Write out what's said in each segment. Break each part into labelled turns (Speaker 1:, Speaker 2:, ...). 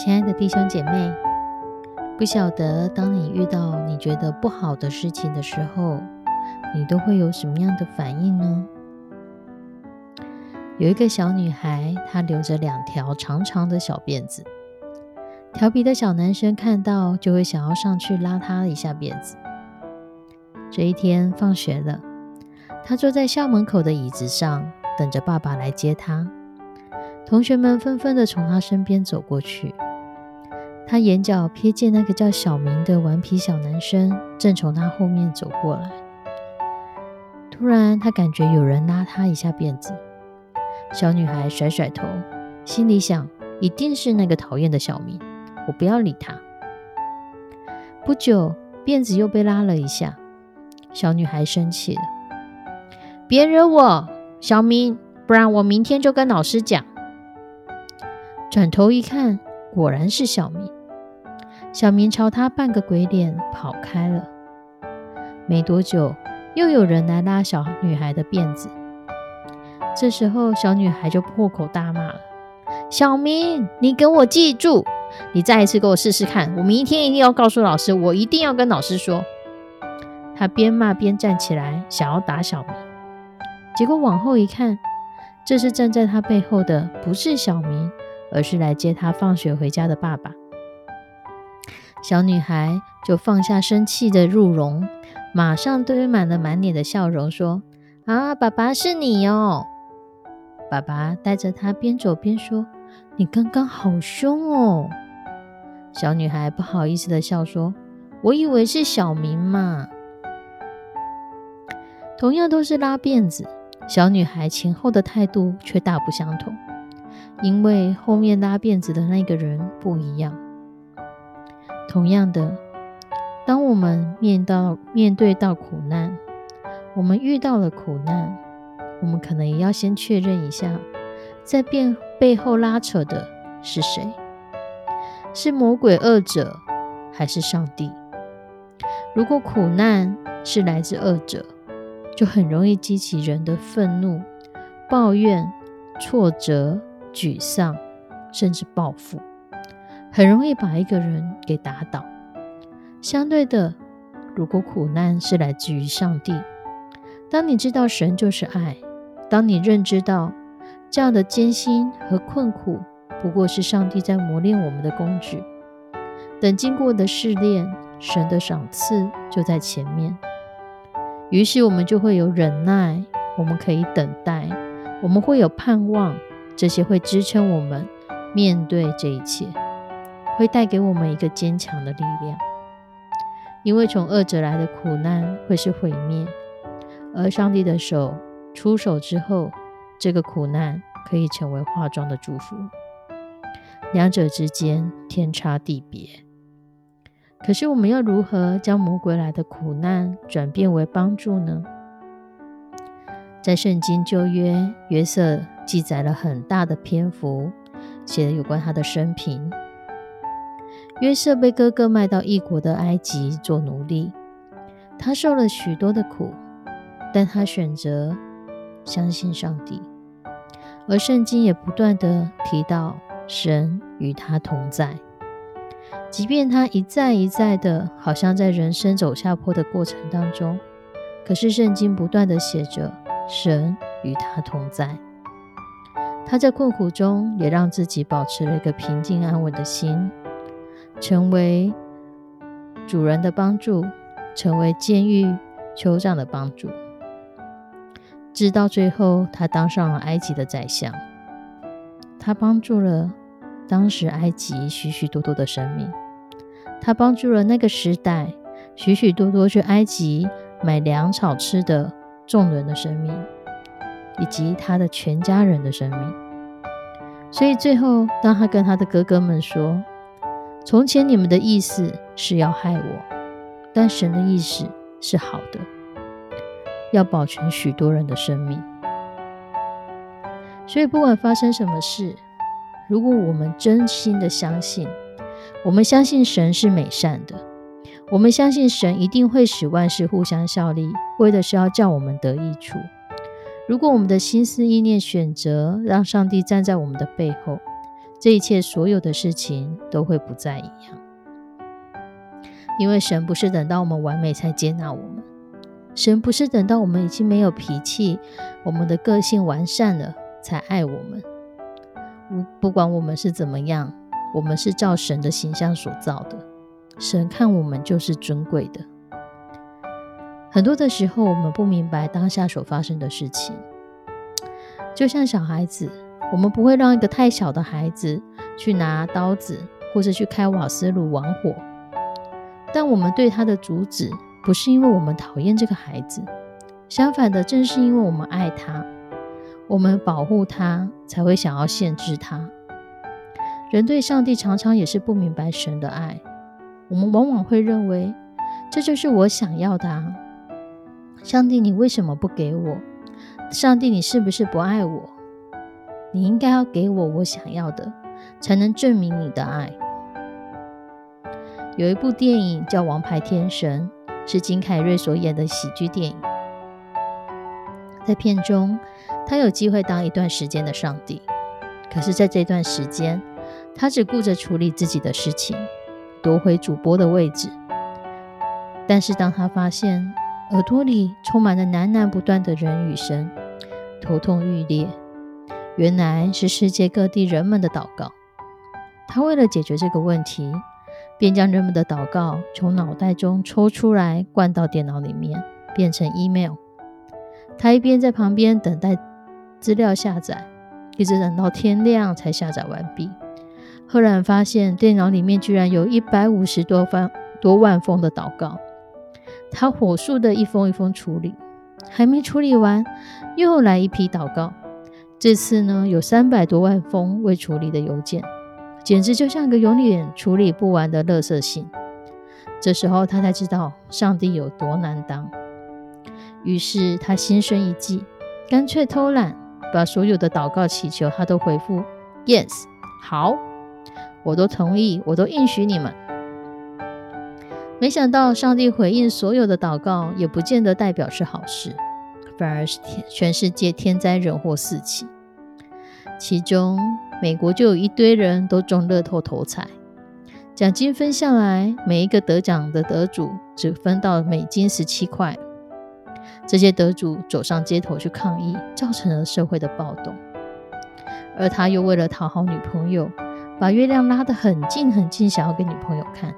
Speaker 1: 亲爱的弟兄姐妹，不晓得当你遇到你觉得不好的事情的时候，你都会有什么样的反应呢？有一个小女孩，她留着两条长长的小辫子，调皮的小男生看到就会想要上去拉她一下辫子。这一天放学了，她坐在校门口的椅子上，等着爸爸来接她。同学们纷纷的从她身边走过去。他眼角瞥见那个叫小明的顽皮小男生正从他后面走过来。突然，他感觉有人拉他一下辫子。小女孩甩甩头，心里想：一定是那个讨厌的小明，我不要理他。不久，辫子又被拉了一下。小女孩生气了：“别惹我，小明，不然我明天就跟老师讲。”转头一看，果然是小明。小明朝他半个鬼脸跑开了。没多久，又有人来拉小女孩的辫子。这时候，小女孩就破口大骂了：“小明，你给我记住，你再一次给我试试看，我明天一定要告诉老师，我一定要跟老师说。”她边骂边站起来，想要打小明。结果往后一看，这是站在她背后的不是小明，而是来接她放学回家的爸爸。小女孩就放下生气的入容，马上堆满了满脸的笑容，说：“啊，爸爸是你哦！”爸爸带着她边走边说：“你刚刚好凶哦！”小女孩不好意思的笑说：“我以为是小明嘛。”同样都是拉辫子，小女孩前后的态度却大不相同，因为后面拉辫子的那个人不一样。同样的，当我们面到面对到苦难，我们遇到了苦难，我们可能也要先确认一下，在背背后拉扯的是谁？是魔鬼恶者，还是上帝？如果苦难是来自恶者，就很容易激起人的愤怒、抱怨、挫折、沮丧，甚至报复。很容易把一个人给打倒。相对的，如果苦难是来自于上帝，当你知道神就是爱，当你认知到这样的艰辛和困苦不过是上帝在磨练我们的工具，等经过的试炼，神的赏赐就在前面。于是我们就会有忍耐，我们可以等待，我们会有盼望，这些会支撑我们面对这一切。会带给我们一个坚强的力量，因为从恶者来的苦难会是毁灭，而上帝的手出手之后，这个苦难可以成为化妆的祝福。两者之间天差地别。可是我们要如何将魔鬼来的苦难转变为帮助呢？在圣经旧约，约瑟记载了很大的篇幅，写了有关他的生平。约瑟被哥哥卖到异国的埃及做奴隶，他受了许多的苦，但他选择相信上帝。而圣经也不断的提到神与他同在，即便他一再一再的，好像在人生走下坡的过程当中，可是圣经不断的写着神与他同在。他在困苦中也让自己保持了一个平静安稳的心。成为主人的帮助，成为监狱酋长的帮助，直到最后他当上了埃及的宰相。他帮助了当时埃及许许多多的生命，他帮助了那个时代许许多多去埃及买粮草吃的众人的生命，以及他的全家人的生命。所以最后，当他跟他的哥哥们说：“从前你们的意思是要害我，但神的意思是好的，要保全许多人的生命。”所以，不管发生什么事，如果我们真心的相信，我们相信神是美善的，我们相信神一定会使万事互相效力，为的是要叫我们得益处。如果我们的心思意念选择让上帝站在我们的背后，这一切所有的事情都会不再一样。因为神不是等到我们完美才接纳我们，神不是等到我们已经没有脾气，我们的个性完善了才爱我们。不管我们是怎么样，我们是照神的形象所造的，神看我们就是尊贵的。很多的时候，我们不明白当下所发生的事情，就像小孩子，我们不会让一个太小的孩子去拿刀子，或者去开瓦斯炉玩火。但我们对他的阻止，不是因为我们讨厌这个孩子，相反的，正是因为我们爱他，我们保护他，才会想要限制他。人对上帝常常也是不明白神的爱，我们往往会认为这就是我想要的啊。上帝，你为什么不给我？上帝，你是不是不爱我？你应该要给我我想要的，才能证明你的爱。有一部电影叫《王牌天神》，是金凯瑞所演的喜剧电影。在片中，他有机会当一段时间的上帝，可是，在这段时间，他只顾着处理自己的事情，夺回主播的位置。但是，当他发现，耳朵里充满了喃喃不断的人语声，头痛欲裂。原来是世界各地人们的祷告。他为了解决这个问题，便将人们的祷告从脑袋中抽出来，灌到电脑里面，变成 email。他一边在旁边等待资料下载，一直等到天亮才下载完毕。赫然发现电脑里面居然有一百五十多万多万封的祷告。他火速的一封一封处理，还没处理完，又来一批祷告。这次呢，有三百多万封未处理的邮件，简直就像个永远处理不完的垃圾信。这时候他才知道上帝有多难当，于是他心生一计，干脆偷懒，把所有的祷告祈求他都回复 “yes”，好，我都同意，我都应许你们。没想到，上帝回应所有的祷告，也不见得代表是好事，反而是天全世界天灾人祸四起。其中，美国就有一堆人都中乐透头彩，奖金分下来，每一个得奖的得主只分到美金十七块。这些得主走上街头去抗议，造成了社会的暴动。而他又为了讨好女朋友，把月亮拉得很近很近，想要给女朋友看。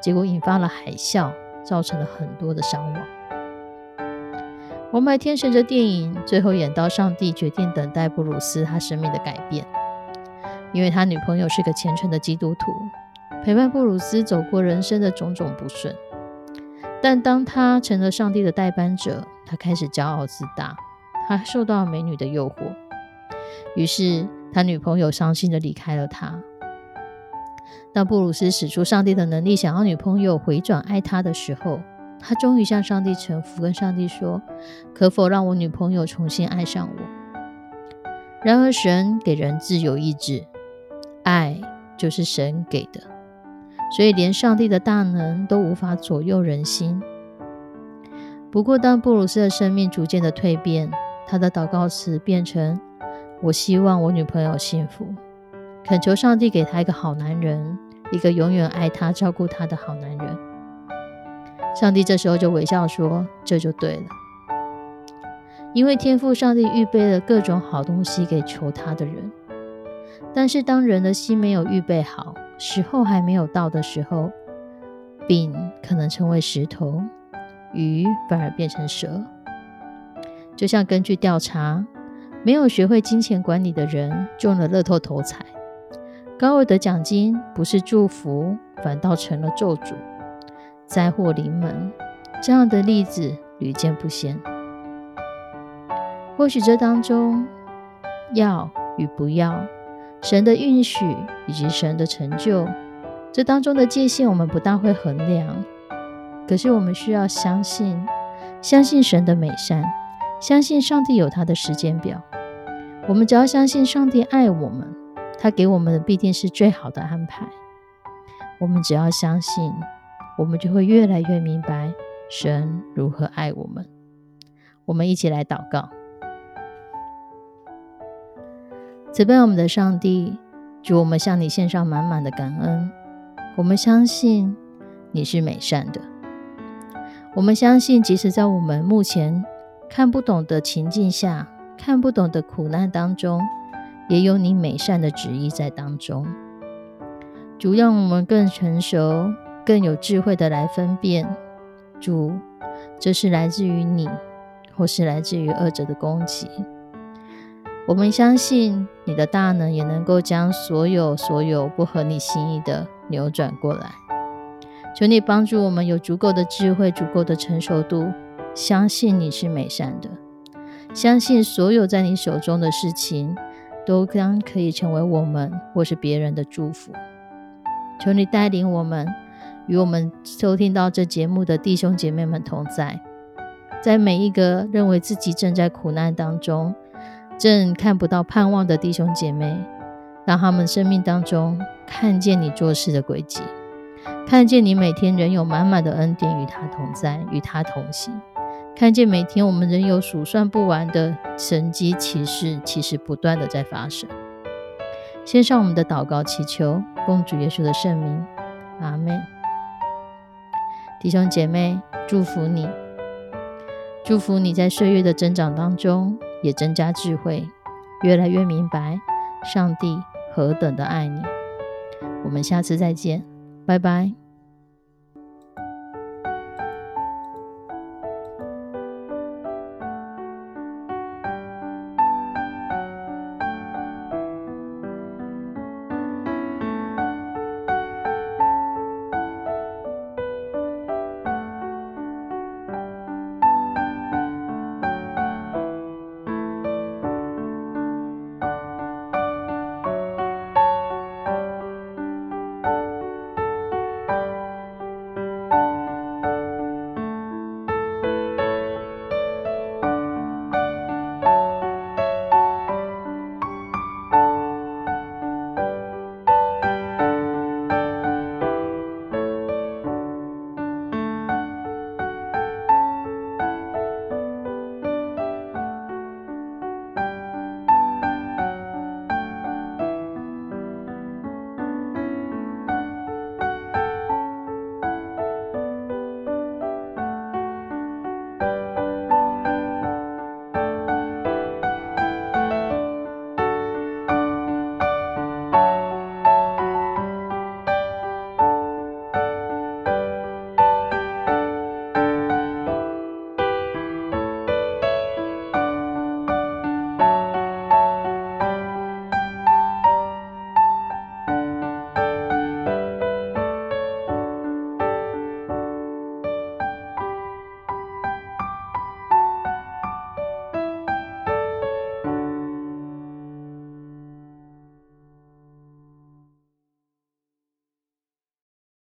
Speaker 1: 结果引发了海啸，造成了很多的伤亡。《王牌天神》这电影最后演到，上帝决定等待布鲁斯他生命的改变，因为他女朋友是个虔诚的基督徒，陪伴布鲁斯走过人生的种种不顺。但当他成了上帝的代班者，他开始骄傲自大，他受到美女的诱惑，于是他女朋友伤心的离开了他。当布鲁斯使出上帝的能力，想要女朋友回转爱他的时候，他终于向上帝臣服，跟上帝说：“可否让我女朋友重新爱上我？”然而，神给人自由意志，爱就是神给的，所以连上帝的大能都无法左右人心。不过，当布鲁斯的生命逐渐的蜕变，他的祷告词变成：“我希望我女朋友幸福。”恳求上帝给他一个好男人，一个永远爱他、照顾他的好男人。上帝这时候就微笑说：“这就对了，因为天赋上帝预备了各种好东西给求他的人。但是当人的心没有预备好，时候还没有到的时候，饼可能成为石头，鱼反而变成蛇。就像根据调查，没有学会金钱管理的人中了乐透头彩，高额的奖金不是祝福，反倒成了咒诅，灾祸临门。这样的例子屡见不鲜。或许这当中要与不要，神的允许以及神的成就，这当中的界限我们不大会衡量。可是我们需要相信，相信神的美善，相信上帝有他的时间表。我们只要相信上帝爱我们，他给我们的必定是最好的安排。我们只要相信，我们就会越来越明白神如何爱我们。我们一起来祷告。慈悲我们的上帝，主，我们向你献上满满的感恩。我们相信你是美善的。我们相信，即使在我们目前看不懂的情境下、看不懂的苦难当中，也有你美善的旨意在当中。主，让我们更成熟、更有智慧的来分辨，主，这是来自于你，或是来自于恶者的攻击。我们相信你的大能也能够将所有所有不合你心意的扭转过来。求你帮助我们有足够的智慧、足够的成熟度，相信你是美善的，相信所有在你手中的事情都将可以成为我们或是别人的祝福。求你带领我们，与我们收听到这节目的弟兄姐妹们同在，在每一个认为自己正在苦难当中。正看不到盼望的弟兄姐妹，让他们生命当中看见你做事的轨迹，看见你每天仍有满满的恩典与他同在，与他同行，看见每天我们仍有数算不完的神迹奇事，其实不断的在发生。献上我们的祷告祈求，奉主耶稣的圣名，阿门。弟兄姐妹，祝福你，祝福你在岁月的增长当中。也增加智慧，越来越明白上帝何等的爱你。我们下次再见，拜拜。